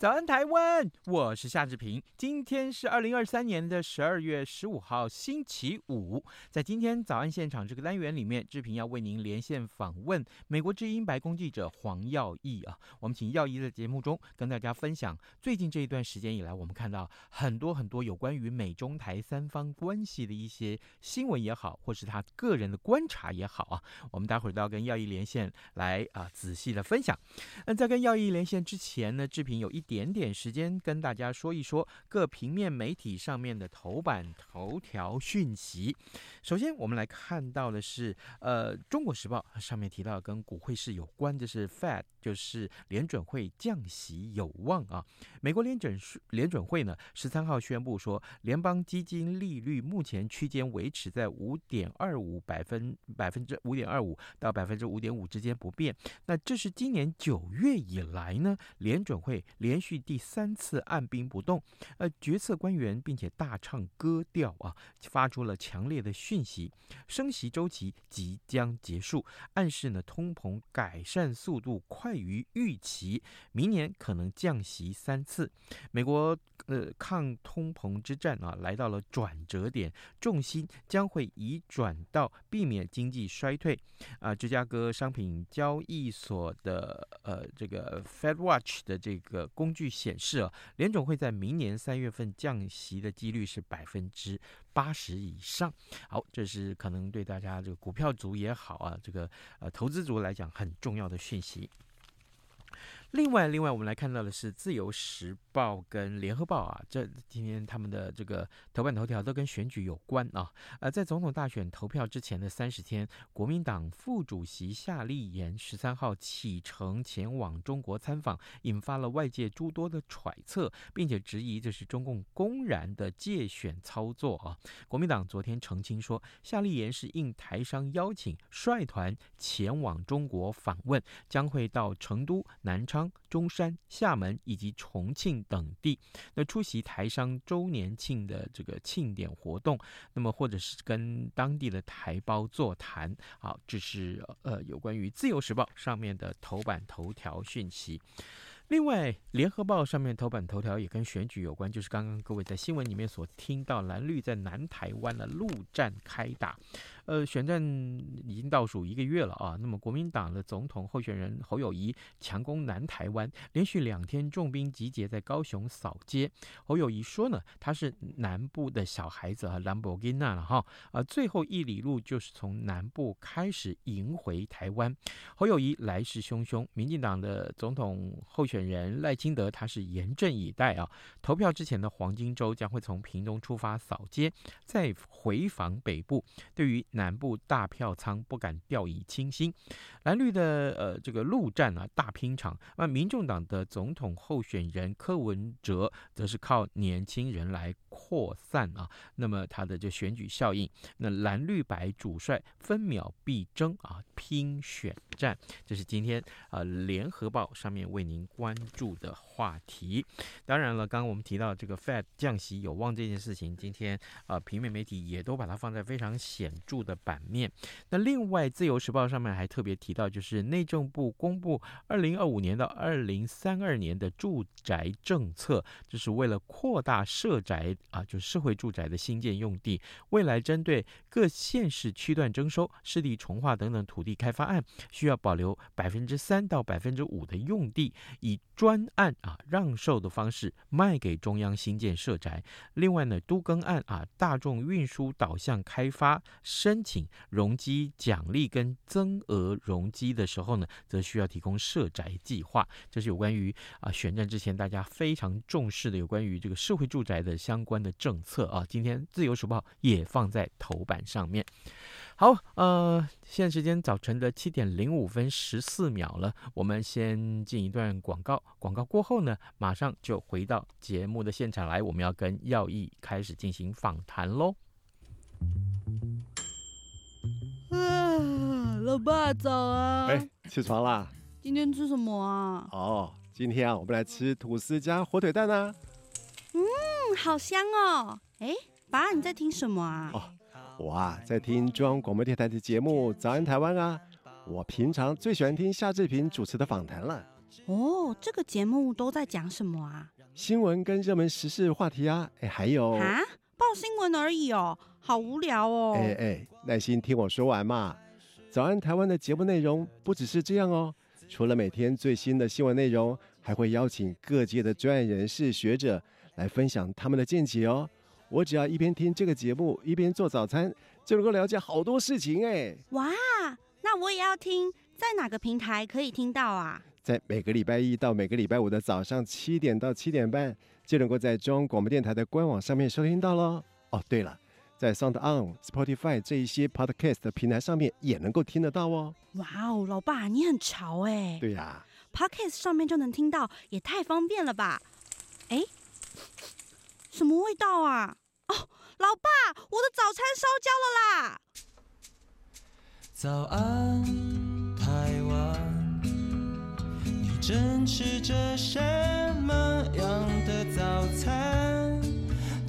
早安，台湾！我是夏志平。今天是二零二三年的十二月十五号，星期五。在今天早安现场这个单元里面，志平要为您连线访问美国之音白宫记者黄耀毅啊。我们请耀义在节目中跟大家分享最近这一段时间以来，我们看到很多很多有关于美中台三方关系的一些新闻也好，或是他个人的观察也好啊。我们待会儿都要跟耀毅连线来啊，仔细的分享。那在跟耀毅连线之前呢，志平有一。点点时间跟大家说一说各平面媒体上面的头版头条讯息。首先，我们来看到的是，呃，《中国时报》上面提到跟股汇市有关的是 Fed，就是联准会降息有望啊。美国联准联准会呢，十三号宣布说，联邦基金利率目前区间维持在五点二五百分百分之五点二五到百分之五点五之间不变。那这是今年九月以来呢，联准会连续第三次按兵不动，呃，决策官员并且大唱歌调啊，发出了强烈的讯息，升息周期即将结束，暗示呢通膨改善速度快于预期，明年可能降息三次。美国呃抗通膨之战啊来到了转折点，重心将会移转到避免经济衰退。啊，芝加哥商品交易所的呃这个 Fed Watch 的这个工具显示啊，联总会在明年三月份降息的几率是百分之八十以上。好，这是可能对大家这个股票族也好啊，这个呃投资族来讲很重要的讯息。另外，另外我们来看到的是《自由时报》跟《联合报》啊，这今天他们的这个头版头条都跟选举有关啊。呃，在总统大选投票之前的三十天，国民党副主席夏立言十三号启程前往中国参访，引发了外界诸多的揣测，并且质疑这是中共公然的借选操作啊。国民党昨天澄清说，夏立言是应台商邀请率团前往中国访问，将会到成都、南昌。中山、厦门以及重庆等地，那出席台商周年庆的这个庆典活动，那么或者是跟当地的台胞座谈，好，这是呃有关于《自由时报》上面的头版头条讯息。另外，《联合报》上面头版头条也跟选举有关，就是刚刚各位在新闻里面所听到，蓝绿在南台湾的陆战开打。呃，选战已经倒数一个月了啊。那么，国民党的总统候选人侯友谊强攻南台湾，连续两天重兵集结在高雄扫街。侯友宜说呢，他是南部的小孩子啊，兰博基纳了哈啊。最后一里路就是从南部开始迎回台湾。侯友宜来势汹汹，民进党的总统候选人赖清德他是严阵以待啊。投票之前的黄金周将会从屏东出发扫街，再回访北部。对于南南部大票仓不敢掉以轻心，蓝绿的呃这个陆战啊大拼场，那民众党的总统候选人柯文哲则是靠年轻人来扩散啊，那么他的这选举效应，那蓝绿白主帅分秒必争啊，拼选战，这是今天啊联合报上面为您关注的话题。当然了，刚刚我们提到这个 Fed 降息有望这件事情，今天啊平面媒体也都把它放在非常显著的。的版面。那另外，《自由时报》上面还特别提到，就是内政部公布二零二五年到二零三二年的住宅政策，就是为了扩大社宅啊，就社会住宅的新建用地。未来针对各县市区段征收、市地重划等等土地开发案，需要保留百分之三到百分之五的用地，以专案啊让售的方式卖给中央新建社宅。另外呢，都更案啊，大众运输导向开发深申请容积奖励跟增额容积的时候呢，则需要提供社宅计划。这是有关于啊选战之前大家非常重视的有关于这个社会住宅的相关的政策啊。今天自由时报也放在头版上面。好，呃，现在时间早晨的七点零五分十四秒了，我们先进一段广告，广告过后呢，马上就回到节目的现场来，我们要跟耀毅开始进行访谈喽。啊，老爸早啊！哎，起床啦！今天吃什么啊？哦，今天啊，我们来吃吐司加火腿蛋啊。嗯，好香哦！哎，爸，你在听什么啊？哦。我啊，在听中央广播电台的节目《早安台湾》啊。我平常最喜欢听夏志平主持的访谈了。哦，这个节目都在讲什么啊？新闻跟热门时事话题啊。哎，还有啊，报新闻而已哦，好无聊哦。哎哎，耐心听我说完嘛。《早安台湾》的节目内容不只是这样哦，除了每天最新的新闻内容，还会邀请各界的专业人士、学者来分享他们的见解哦。我只要一边听这个节目，一边做早餐，就能够了解好多事情哎！哇，那我也要听，在哪个平台可以听到啊？在每个礼拜一到每个礼拜五的早上七点到七点半，就能够在中央广播电台的官网上面收听到喽。哦，对了，在 Sound On、Spotify 这一些 Podcast 的平台上面也能够听得到哦。哇哦，老爸你很潮哎！对呀，Podcast 上面就能听到，也太方便了吧？哎，什么味道啊？哦，老爸，我的早餐烧焦了啦！早安，台湾，你正吃着什么样的早餐？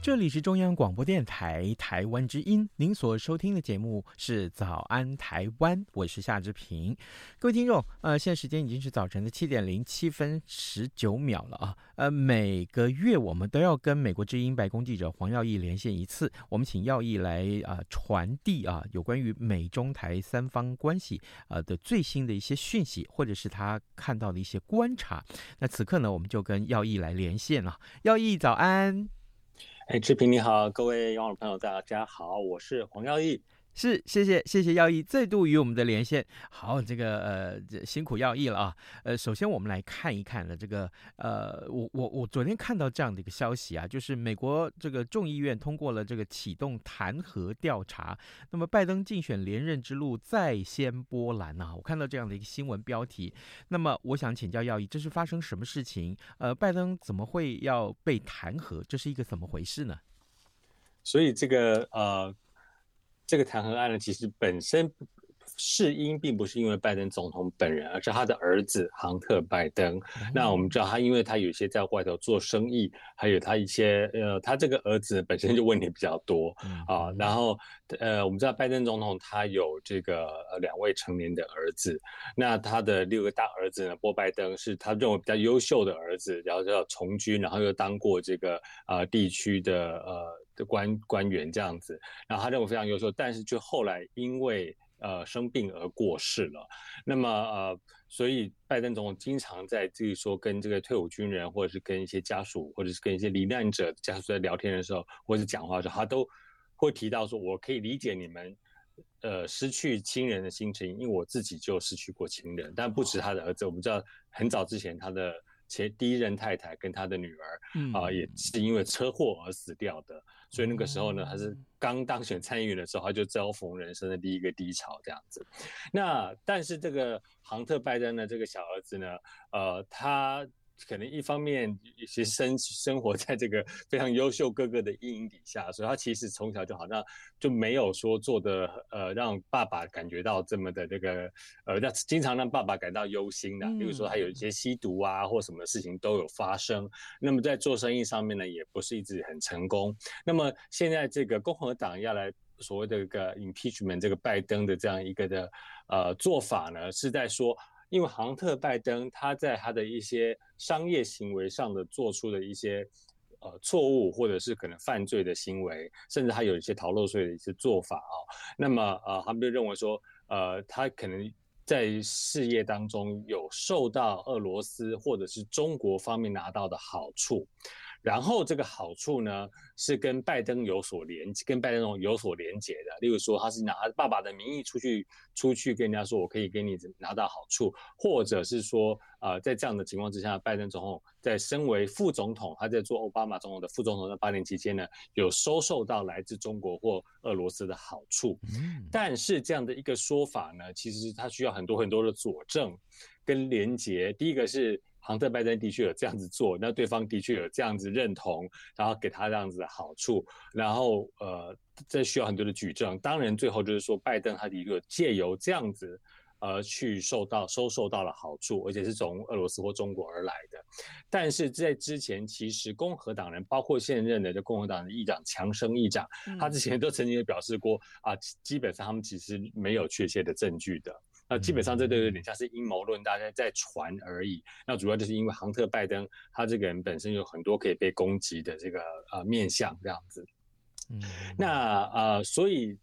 这里是中央广播电台台湾之音，您所收听的节目是《早安台湾》，我是夏志平。各位听众，呃，现在时间已经是早晨的七点零七分十九秒了啊。呃，每个月我们都要跟美国之音白宫记者黄耀毅连线一次，我们请耀毅来啊、传递啊有关于美中台三方关系呃的最新的一些讯息，或者是他看到的一些观察。那此刻呢，我们就跟耀毅来连线了。耀毅，早安。哎，志平你好，各位网友朋友大家好，我是黄耀义。是，谢谢谢谢耀毅再度与我们的连线。好，这个呃辛苦耀毅了啊。呃，首先我们来看一看的这个呃，我我我昨天看到这样的一个消息啊，就是美国这个众议院通过了这个启动弹劾调查。那么拜登竞选连任之路再掀波澜啊！我看到这样的一个新闻标题。那么我想请教耀毅，这是发生什么事情？呃，拜登怎么会要被弹劾？这是一个怎么回事呢？所以这个呃。这个弹劾案呢，其实本身事因并不是因为拜登总统本人，而是他的儿子杭特·拜登。嗯、那我们知道，他因为他有些在外头做生意，还有他一些呃，他这个儿子本身就问题比较多、嗯、啊。然后呃，我们知道拜登总统他有这个呃两位成年的儿子，那他的六个大儿子呢，波拜登是他认为比较优秀的儿子，然后就要从军，然后又当过这个呃地区的呃。的官官员这样子，然后他认为非常优秀，但是就后来因为呃生病而过世了。那么呃，所以拜登总统经常在就是说跟这个退伍军人，或者是跟一些家属，或者是跟一些罹难者家属在聊天的时候，或者是讲话的时候，他都会提到说，我可以理解你们呃失去亲人的心情，因为我自己就失去过亲人，但不止他的儿子，我们知道很早之前他的前第一任太太跟他的女儿啊、呃，也是因为车祸而死掉的。所以那个时候呢，他是刚当选参议员的时候，他就遭逢人生的第一个低潮这样子。那但是这个杭特拜登的这个小儿子呢，呃，他。可能一方面其实生生活在这个非常优秀哥哥的阴影底下，所以他其实从小就好像就没有说做的呃让爸爸感觉到这么的这个呃让经常让爸爸感到忧心的，比如说他有一些吸毒啊或什么事情都有发生。那么在做生意上面呢，也不是一直很成功。那么现在这个共和党要来所谓的一个 impeachment 这个拜登的这样一个的呃做法呢，是在说。因为杭特拜登他在他的一些商业行为上的做出的一些呃错误或者是可能犯罪的行为，甚至他有一些逃漏税的一些做法啊、哦，那么呃他们就认为说，呃他可能在事业当中有受到俄罗斯或者是中国方面拿到的好处。然后这个好处呢，是跟拜登有所连，跟拜登有所连结的。例如说，他是拿爸爸的名义出去，出去跟人家说，我可以给你拿到好处，或者是说，呃，在这样的情况之下，拜登总统在身为副总统，他在做奥巴马总统的副总统的八年期间呢，有收受到来自中国或俄罗斯的好处。但是这样的一个说法呢，其实他需要很多很多的佐证跟连结。第一个是。杭特拜登的确有这样子做，那对方的确有这样子认同，然后给他这样子的好处，然后呃，这需要很多的举证。当然，最后就是说，拜登他的一个借由这样子，呃，去受到收受到了好处，而且是从俄罗斯或中国而来的。但是在之前，其实共和党人，包括现任的这共和党的议长强生议长，他之前都曾经也表示过啊，基本上他们其实没有确切的证据的。那基本上这都有点像是阴谋论，大家在传而已。那主要就是因为亨特拜登他这个人本身有很多可以被攻击的这个呃面相这样子。嗯，那呃，所以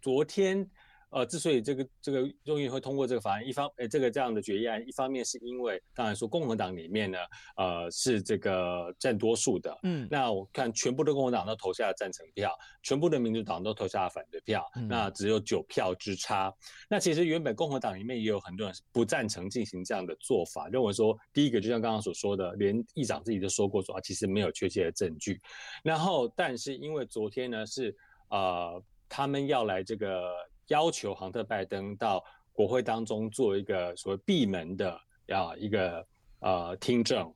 昨天。呃，之所以这个这个众议院会通过这个法案，一方呃这个这样的决议案，一方面是因为当然说共和党里面呢，呃是这个占多数的，嗯，那我看全部的共和党都投下了赞成票，全部的民主党都投下了反对票，嗯，那只有九票之差。那其实原本共和党里面也有很多人是不赞成进行这样的做法，认为说第一个就像刚刚所说的，连议长自己都说过说啊，其实没有确切的证据。然后但是因为昨天呢是呃他们要来这个。要求杭特拜登到国会当中做一个所谓闭门的啊一个呃听证，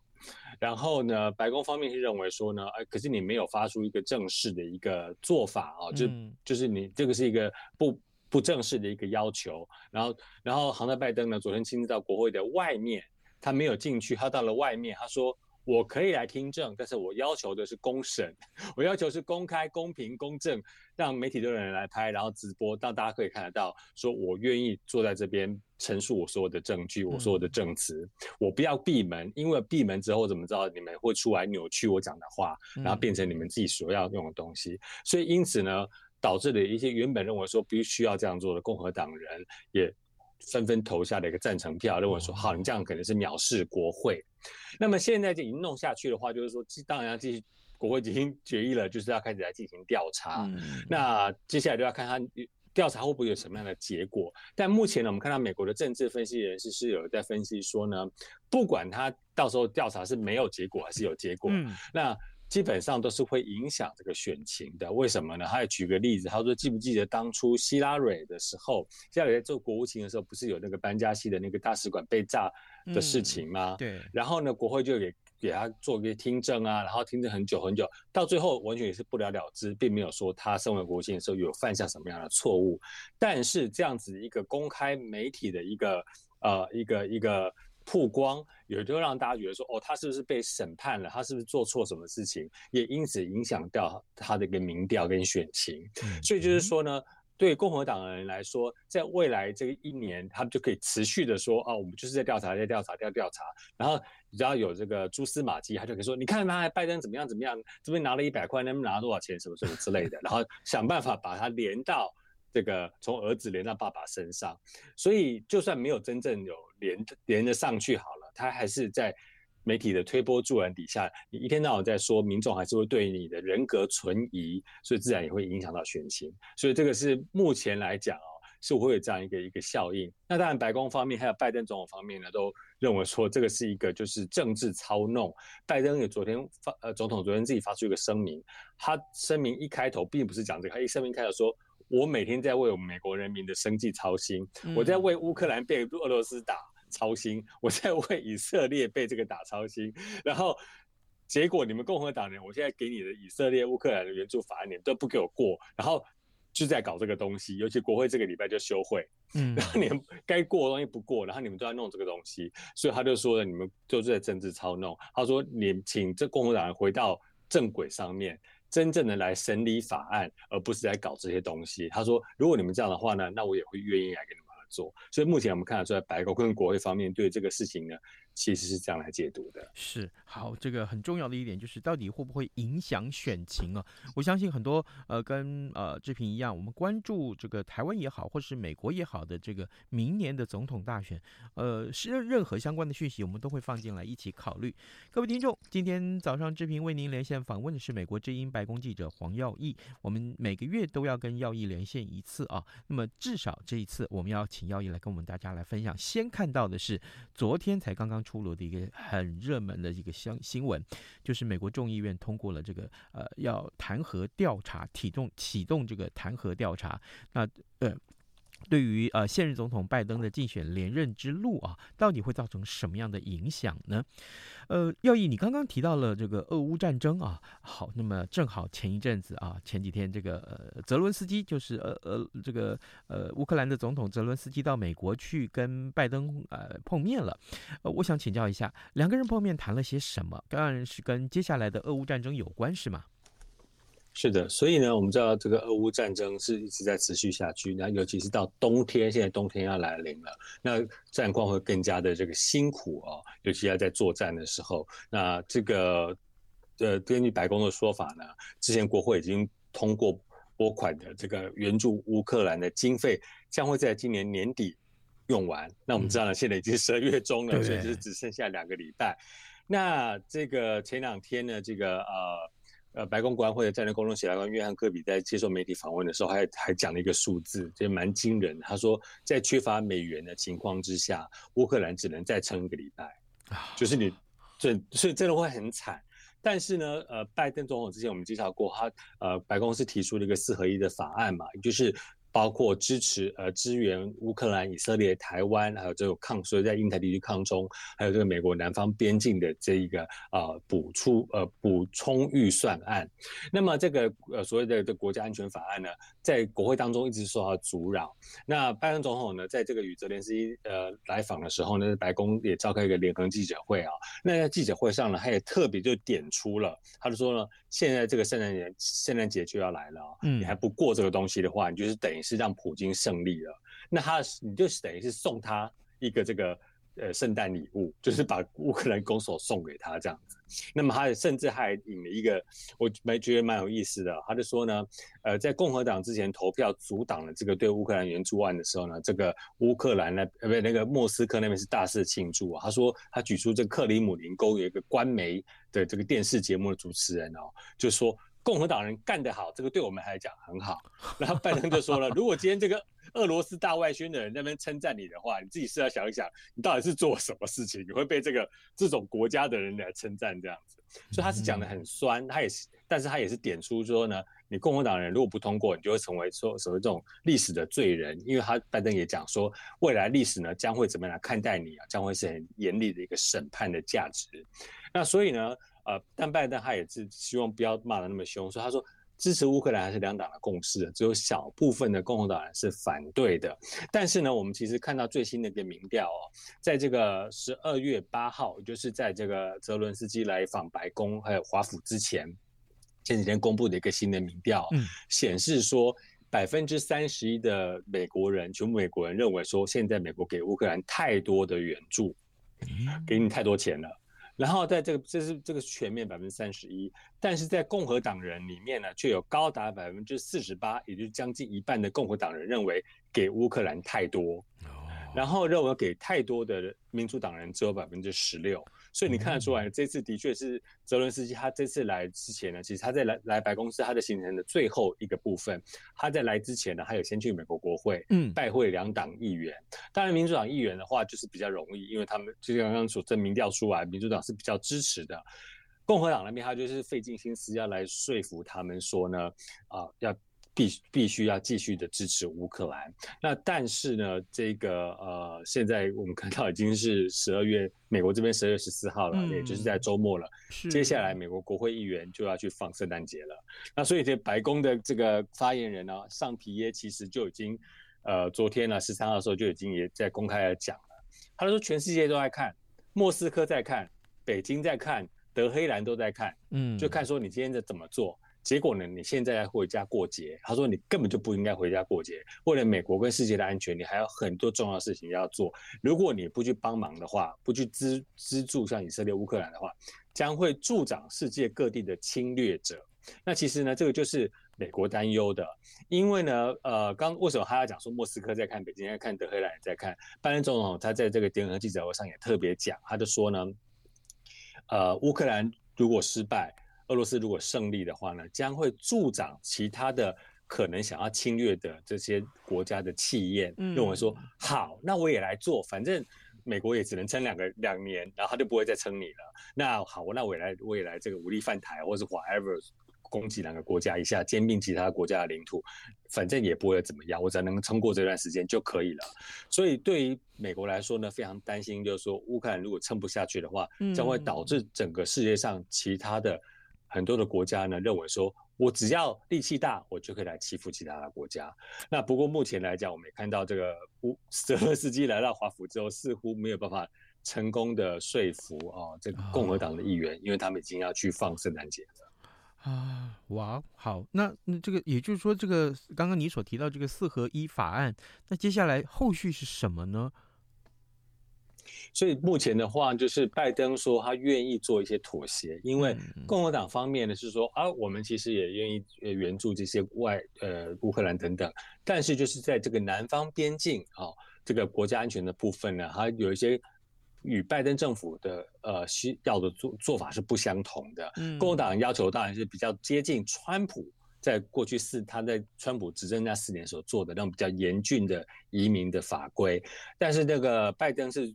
然后呢，白宫方面是认为说呢，哎，可是你没有发出一个正式的一个做法啊，就就是你这个是一个不不正式的一个要求，然后然后杭特拜登呢昨天亲自到国会的外面，他没有进去，他到了外面，他说。我可以来听证，但是我要求的是公审，我要求是公开、公平、公正，让媒体都有人来拍，然后直播，让大家可以看得到，说我愿意坐在这边陈述我所有的证据，我所有的证词，嗯、我不要闭门，因为闭门之后怎么知道你们会出来扭曲我讲的话，然后变成你们自己所要用的东西，嗯、所以因此呢，导致了一些原本认为说必须要这样做的共和党人也。纷纷投下的一个赞成票，认为说好，你这样可能是藐视国会。那么现在就已经弄下去的话，就是说，当然要继续，国会已经决议了，就是要开始来进行调查。那接下来就要看他调查会不会有什么样的结果。但目前呢，我们看到美国的政治分析人士是有在分析说呢，不管他到时候调查是没有结果还是有结果，那。基本上都是会影响这个选情的，为什么呢？他也举个例子，他说记不记得当初希拉蕊的时候，希拉蕊在做国务卿的时候，不是有那个班加西的那个大使馆被炸的事情吗？嗯、对。然后呢，国会就给给他做一个听证啊，然后听证很久很久，到最后完全也是不了了之，并没有说他身为国务卿的时候有犯下什么样的错误。但是这样子一个公开媒体的一个呃一个一个。曝光也就让大家觉得说，哦，他是不是被审判了？他是不是做错什么事情？也因此影响到他的一个民调跟选情。所以就是说呢，对共和党的人来说，在未来这个一年，他们就可以持续的说，哦，我们就是在调查，在调查，在调查。然后只要有这个蛛丝马迹，他就可以说，你看他拜登怎么样怎么样，这边拿了一百块，那边拿了多少钱，什么什么之类的，然后想办法把它连到这个从儿子连到爸爸身上。所以就算没有真正有。连连着上去好了，他还是在媒体的推波助澜底下，你一天到晚在说，民众还是会对你的人格存疑，所以自然也会影响到选情。所以这个是目前来讲哦，是会有这样一个一个效应。那当然，白宫方面还有拜登总统方面呢，都认为说这个是一个就是政治操弄。拜登也昨天发呃，总统昨天自己发出一个声明，他声明一开头并不是讲这个，他一声明开头说。我每天在为我们美国人民的生计操心，我在为乌克兰被俄罗斯打操心，我在为以色列被这个打操心，然后结果你们共和党人，我现在给你的以色列、乌克兰的援助法案，你们都不给我过，然后就在搞这个东西，尤其国会这个礼拜就休会，嗯，然后你们该过的东西不过，然后你们都在弄这个东西，所以他就说了，你们就是在政治操弄，他说你请这共和党人回到正轨上面。真正的来审理法案，而不是来搞这些东西。他说：“如果你们这样的话呢，那我也会愿意来跟你们合作。所以目前我们看得出来，白宫跟国会方面对这个事情呢，其实是这样来解读的。是好，这个很重要的一点就是，到底会不会影响选情啊？我相信很多呃，跟呃志平一样，我们关注这个台湾也好，或是美国也好的这个明年的总统大选，呃，是任何相关的讯息，我们都会放进来一起考虑。各位听众，今天早上志平为您连线访问的是美国之音白宫记者黄耀毅。我们每个月都要跟耀毅连线一次啊，那么至少这一次，我们要请耀毅来跟我们大家来分享。先看到的是昨天才刚刚出炉的一个很热门的一个新新闻，就是美国众议院通过了这个呃要弹劾调查，启动启动这个弹劾调查。那呃。对于呃现任总统拜登的竞选连任之路啊，到底会造成什么样的影响呢？呃，耀义，你刚刚提到了这个俄乌战争啊，好，那么正好前一阵子啊，前几天这个呃泽伦斯基就是呃呃这个呃乌克兰的总统泽伦斯基到美国去跟拜登呃碰面了，呃，我想请教一下，两个人碰面谈了些什么？当然是跟接下来的俄乌战争有关，是吗？是的，所以呢，我们知道这个俄乌战争是一直在持续下去，那尤其是到冬天，现在冬天要来临了，那战况会更加的这个辛苦哦，尤其要在作战的时候，那这个呃，根据白宫的说法呢，之前国会已经通过拨款的这个援助乌克兰的经费，将会在今年年底用完。那我们知道呢，现在已经十二月中了，所以就是只剩下两个礼拜。那这个前两天呢，这个呃。呃，白宫国安会的战略公众协调官约翰科比在接受媒体访问的时候还，还还讲了一个数字，这蛮惊人的。他说，在缺乏美元的情况之下，乌克兰只能再撑一个礼拜，就是你这所以真的会很惨。但是呢，呃，拜登总统之前我们介绍过，他呃，白宫是提出了一个四合一的法案嘛，就是。包括支持呃支援乌克兰、以色列、台湾，还有这个抗，所以在印太地区抗中，还有这个美国南方边境的这一个呃补出呃补充预算案。那么这个呃所谓的这国家安全法案呢，在国会当中一直受到阻扰。那拜登总统呢，在这个与泽连斯基呃来访的时候呢，白宫也召开一个联合记者会啊。那在记者会上呢，他也特别就点出了，他就说呢，现在这个圣诞节圣诞节就要来了，嗯，你还不过这个东西的话，你就是等是让普京胜利了，那他你就等于是送他一个这个呃圣诞礼物，就是把乌克兰攻守送给他这样子。那么他甚至还引了一个，我没觉得蛮有意思的，他就说呢，呃，在共和党之前投票阻挡了这个对乌克兰援助案的时候呢，这个乌克兰呢呃不那个莫斯科那边是大肆庆祝啊。他说他举出这克里姆林宫有一个官媒的这个电视节目的主持人哦，就说。共和党人干得好，这个对我们来讲很好。然后拜登就说了，如果今天这个俄罗斯大外宣的人那边称赞你的话，你自己是要想一想，你到底是做什么事情，你会被这个这种国家的人来称赞这样子。所以他是讲的很酸，他也是，但是他也是点出说呢，你共和党人如果不通过，你就会成为说所谓这种历史的罪人，因为他拜登也讲说，未来历史呢将会怎么样来看待你啊，将会是很严厉的一个审判的价值。那所以呢？呃，但拜登他也是希望不要骂的那么凶，所以他说支持乌克兰还是两党的共识，只有小部分的共和党人是反对的。但是呢，我们其实看到最新的一个民调哦，在这个十二月八号，就是在这个泽伦斯基来访白宫还有华府之前，前几天公布的一个新的民调，嗯，显示说百分之三十一的美国人，全部美国人认为说，现在美国给乌克兰太多的援助，给你太多钱了。然后在这个这是这个全面百分之三十一，但是在共和党人里面呢，却有高达百分之四十八，也就是将近一半的共和党人认为给乌克兰太多，然后认为给太多的民主党人只有百分之十六。所以你看得出来，这次的确是泽伦斯基他这次来之前呢，其实他在来来白宫是他的行程的最后一个部分。他在来之前呢，他有先去美国国会，嗯，拜会两党议员。当然，民主党议员的话就是比较容易，因为他们就像刚刚所证民调出来，民主党是比较支持的。共和党那边他就是费尽心思要来说服他们说呢，啊，要。必必须要继续的支持乌克兰。那但是呢，这个呃，现在我们看到已经是十二月，美国这边十二月十四号了，嗯，也就是在周末了。接下来美国国会议员就要去放圣诞节了。那所以这白宫的这个发言人呢，尚皮耶其实就已经呃，昨天呢十三号的时候就已经也在公开来讲了。他说全世界都在看，莫斯科在看，北京在看，德黑兰都在看，嗯，就看说你今天在怎么做。结果呢，你现在回家过节，他说你根本就不应该回家过节。为了美国跟世界的安全，你还有很多重要的事情要做。如果你不去帮忙的话，不去资资助像以色列、乌克兰的话，将会助长世界各地的侵略者。那其实呢，这个就是美国担忧的，因为呢，呃，刚为什么他要讲说莫斯科在看，北京在看，德黑兰也在看？拜登总统他在这个联合记者会上也特别讲，他就说呢，呃，乌克兰如果失败，俄罗斯如果胜利的话呢，将会助长其他的可能想要侵略的这些国家的气焰，嗯、认为说好，那我也来做，反正美国也只能撑两个两年，然后他就不会再撑你了。那好，那我也来，我也来这个武力犯台，或是 whatever。攻击两个国家一下，兼并其他国家的领土，反正也不会怎么样，我只要能撑过这段时间就可以了。所以对于美国来说呢，非常担心，就是说乌克兰如果撑不下去的话，将会导致整个世界上其他的很多的国家呢，认为说我只要力气大，我就可以来欺负其他的国家。那不过目前来讲，我们也看到这个乌泽连斯基来到华府之后，似乎没有办法成功的说服啊这个共和党的议员，因为他们已经要去放圣诞节了。啊，哇，好，那那这个也就是说，这个刚刚你所提到这个四合一法案，那接下来后续是什么呢？所以目前的话，就是拜登说他愿意做一些妥协，因为共和党方面呢是说啊，我们其实也愿意呃援助这些外呃乌克兰等等，但是就是在这个南方边境啊，这个国家安全的部分呢，它有一些。与拜登政府的呃需要的做做法是不相同的。共和党要求当然是比较接近川普在过去四他在川普执政那四年所做的那种比较严峻的移民的法规，但是那个拜登是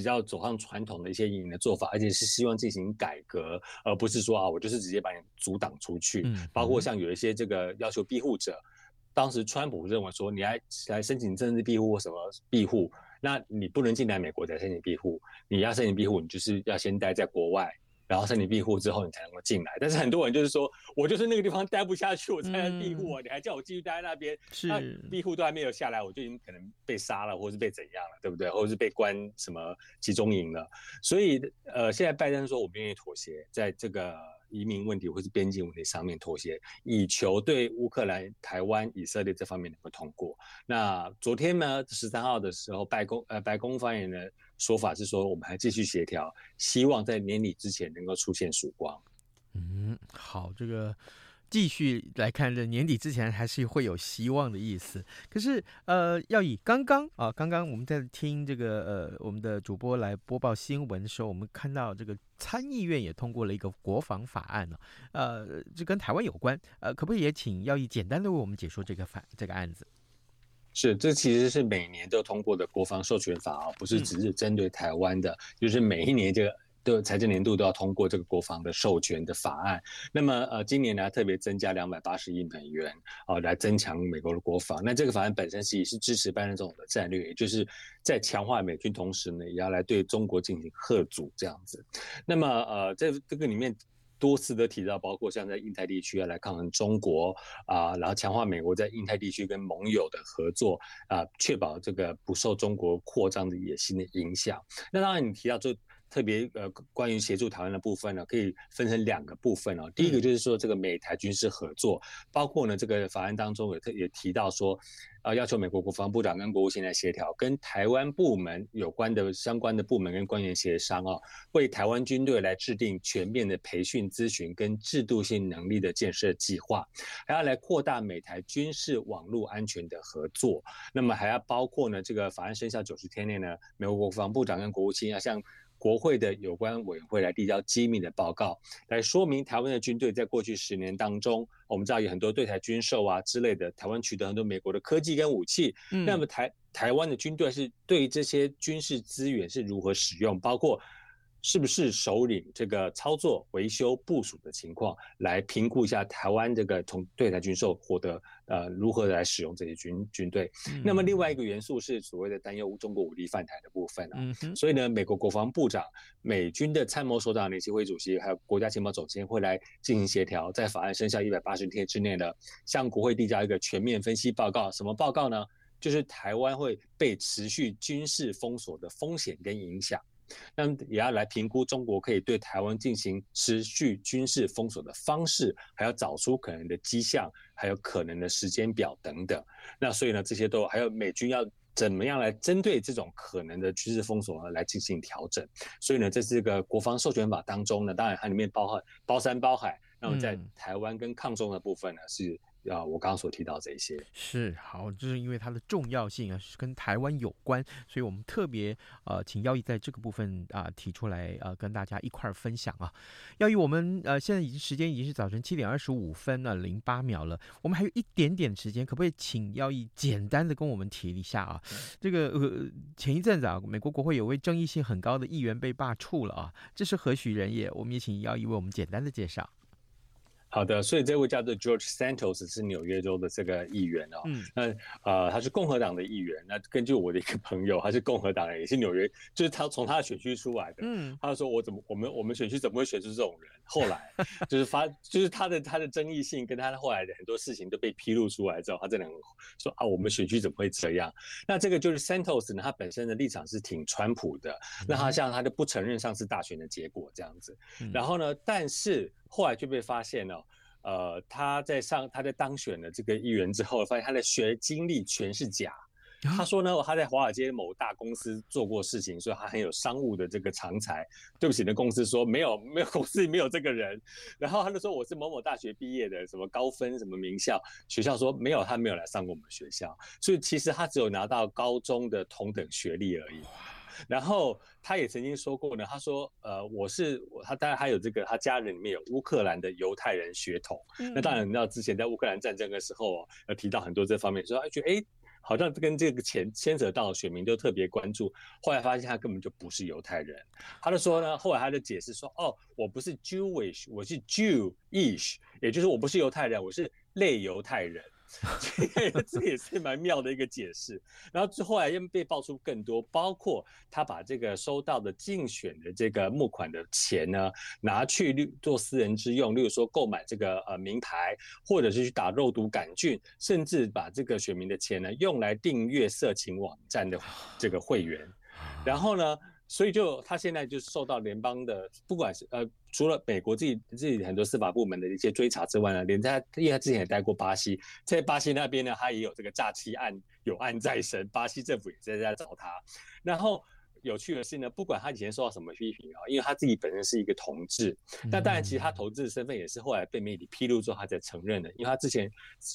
比较走上传统的一些移民的做法，而且是希望进行改革，而不是说啊我就是直接把你阻挡出去。包括像有一些这个要求庇护者，当时川普认为说你来来申请政治庇护或什么庇护。那你不能进来美国再申请庇护，你要申请庇护，你就是要先待在国外，然后申请庇护之后你才能够进来。但是很多人就是说，我就是那个地方待不下去，我才来庇护啊，你还叫我继续待在那边，是那庇护都还没有下来，我就已经可能被杀了，或是被怎样了，对不对？或者是被关什么集中营了。所以呃，现在拜登说我不愿意妥协，在这个。移民问题或是边境问题上面妥协，以求对乌克兰、台湾、以色列这方面能够通过。那昨天呢，十三号的时候，白宫呃白宫发言人说法是说，我们还继续协调，希望在年底之前能够出现曙光。嗯，好，这个。继续来看，这年底之前还是会有希望的意思。可是，呃，要以刚刚啊，刚刚我们在听这个呃，我们的主播来播报新闻的时候，我们看到这个参议院也通过了一个国防法案呢，呃，这跟台湾有关。呃，可不可以也请要以简单的为我们解说这个法这个案子？是，这其实是每年都通过的国防授权法啊，不是只是针对台湾的，嗯、就是每一年这个。的财政年度都要通过这个国防的授权的法案。那么，呃，今年呢特别增加两百八十亿美元，啊、呃，来增强美国的国防。那这个法案本身是也是支持拜登总统的战略，也就是在强化美军同时呢，也要来对中国进行吓阻这样子。那么，呃，在这个里面多次的提到，包括像在印太地区要来抗衡中国啊、然后强化美国在印太地区跟盟友的合作啊、呃，确保这个不受中国扩张的野心的影响。那当然，你提到这。特别呃，关于协助台湾的部分呢，可以分成两个部分哦。第一个就是说这个美台军事合作，包括呢这个法案当中也特也提到说，啊要求美国国防部长跟国务卿来协调，跟台湾部门有关的相关的部门跟官员协商哦，为台湾军队来制定全面的培训咨询跟制度性能力的建设计划，还要来扩大美台军事网络安全的合作。那么还要包括呢这个法案生效九十天内呢，美国国防部长跟国务卿要向国会的有关委员会来递交机密的报告，来说明台湾的军队在过去十年当中，我们知道有很多对台军售啊之类的，台湾取得很多美国的科技跟武器。嗯，那么台台湾的军队是对于这些军事资源是如何使用，包括。是不是首领这个操作、维修、部署的情况，来评估一下台湾这个从对台军售获得呃如何来使用这些军军队？嗯、那么另外一个元素是所谓的担忧中国武力犯台的部分啊。所以呢，美国国防部长、美军的参谋首长联席会主席，还有国家情报总监会来进行协调，在法案生效一百八十天之内呢，向国会递交一个全面分析报告。什么报告呢？就是台湾会被持续军事封锁的风险跟影响。那也要来评估中国可以对台湾进行持续军事封锁的方式，还要找出可能的迹象，还有可能的时间表等等。那所以呢，这些都还有美军要怎么样来针对这种可能的军事封锁呢来进行调整。所以呢，在这个国防授权法当中呢，当然它里面包含包山包海。那么在台湾跟抗中的部分呢，是。啊，我刚刚所提到这些是好，就是因为它的重要性啊，是跟台湾有关，所以我们特别呃，请耀毅在这个部分啊、呃、提出来呃，跟大家一块儿分享啊。耀毅，我们呃现在已经时间已经是早晨七点二十五分了零八秒了，我们还有一点点时间，可不可以请耀毅简单的跟我们提一下啊？这个呃前一阵子啊，美国国会有位争议性很高的议员被罢黜了啊，这是何许人也？我们也请耀毅为我们简单的介绍。好的，所以这位叫做 George Santos 是纽约州的这个议员哦。嗯。那呃，他是共和党的议员。那根据我的一个朋友，他是共和党人，也是纽约，就是他从他的选区出来的。嗯。他说：“我怎么，我们我们选区怎么会选出这种人？”后来 就是发，就是他的他的争议性跟他的后来的很多事情都被披露出来之后，他真的很说啊，我们选区怎么会这样？那这个就是 Santos 呢，他本身的立场是挺川普的。那他像他就不承认上次大选的结果这样子。然后呢，但是。后来就被发现了，呃，他在上他在当选了这个议员之后，发现他的学经历全是假。他说呢，他在华尔街某大公司做过事情，所以他很有商务的这个常才。对不起，那公司说没有，没有公司里没有这个人。然后他就说我是某某大学毕业的，什么高分什么名校。学校说没有，他没有来上过我们学校，所以其实他只有拿到高中的同等学历而已。然后他也曾经说过呢，他说，呃，我是他，当然还有这个，他家人里面有乌克兰的犹太人血统。嗯、那当然，你知道之前在乌克兰战争的时候，呃，提到很多这方面，说哎，觉得哎，好像跟这个牵牵扯到选民都特别关注。后来发现他根本就不是犹太人。他就说呢，后来他就解释说，哦，我不是 Jewish，我是 Jewish，也就是我不是犹太人，我是类犹太人。这也是蛮妙的一个解释。然后之后来又被爆出更多，包括他把这个收到的竞选的这个募款的钱呢，拿去做私人之用，例如说购买这个呃名牌，或者是去打肉毒杆菌，甚至把这个选民的钱呢用来订阅色情网站的这个会员，然后呢。所以就他现在就受到联邦的，不管是呃，除了美国自己自己很多司法部门的一些追查之外呢，连他因为他之前也待过巴西，在巴西那边呢，他也有这个诈欺案有案在身，巴西政府也在在找他，然后。有趣的是呢，不管他以前受到什么批评啊，因为他自己本身是一个同志，那当然其实他同志的身份也是后来被媒体披露之后他才承认的，因为他之前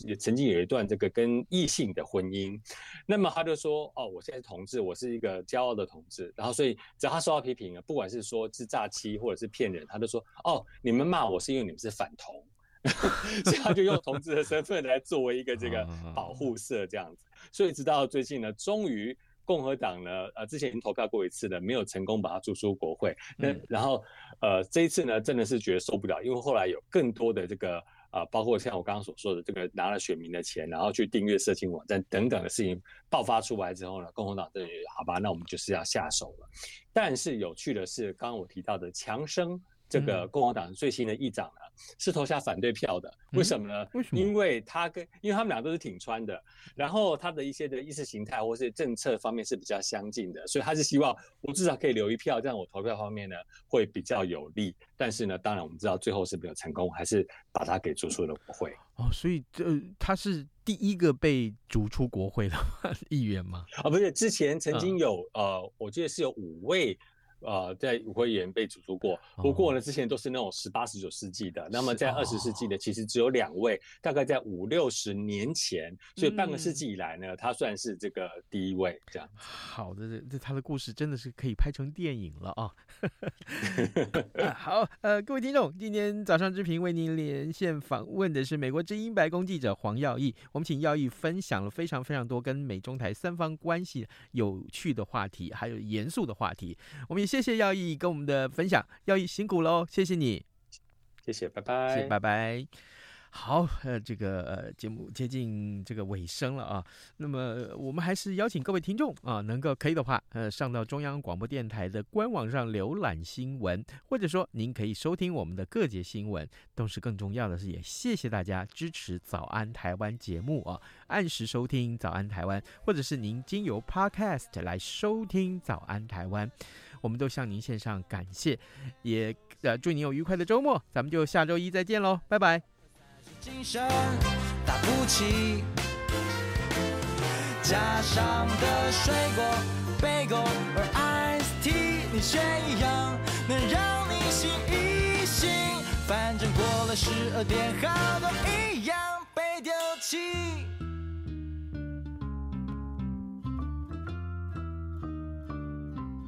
也曾经有一段这个跟异性的婚姻，那么他就说哦，我现在是同志，我是一个骄傲的同志，然后所以只要他受到批评啊，不管是说是诈欺或者是骗人，他就说哦，你们骂我是因为你们是反同，所以他就用同志的身份来作为一个这个保护色这样子，所以直到最近呢，终于。共和党呢，呃，之前已经投票过一次了，没有成功把它逐出国会。那、嗯、然后，呃，这一次呢，真的是觉得受不了，因为后来有更多的这个啊、呃，包括像我刚刚所说的这个拿了选民的钱，然后去订阅色情网站等等的事情爆发出来之后呢，共和党认为好吧，那我们就是要下手了。但是有趣的是，刚刚我提到的强生。这个共和党最新的议长呢，是投下反对票的。为什么呢？为什么？因为他跟因为他们俩都是挺川的，然后他的一些的意识形态或是政策方面是比较相近的，所以他是希望我至少可以留一票，这样我投票方面呢会比较有利。但是呢，当然我们知道最后是没有成功，还是把他给逐出了国会。哦，所以这他是第一个被逐出国会的 议员吗？啊、哦，不是，之前曾经有、嗯、呃，我记得是有五位。呃，在国会议员被煮出过，不过呢，之前都是那种十八、十九世纪的。那么在二十世纪的，其实只有两位，大概在五六十年前，所以半个世纪以来呢，他算是这个第一位这样。好的，这这他的故事真的是可以拍成电影了啊！好，呃，各位听众，今天早上之平为您连线访问的是美国之音白宫记者黄耀义，我们请耀义分享了非常非常多跟美中台三方关系有趣的话题，还有严肃的话题，我们也。谢谢耀义跟我们的分享，耀义辛苦喽，谢谢你，谢谢，拜拜，谢谢，拜拜。好，呃，这个呃节目接近这个尾声了啊。那么我们还是邀请各位听众啊，能够可以的话，呃，上到中央广播电台的官网上浏览新闻，或者说您可以收听我们的各节新闻。同时，更重要的是，也谢谢大家支持《早安台湾》节目啊，按时收听《早安台湾》，或者是您经由 Podcast 来收听《早安台湾》，我们都向您献上感谢，也呃祝您有愉快的周末。咱们就下周一再见喽，拜拜。精神打不起，加上的水果、贝果和 ice tea，你却一样能让你醒一醒。反正过了十二点，好多一样被丢弃。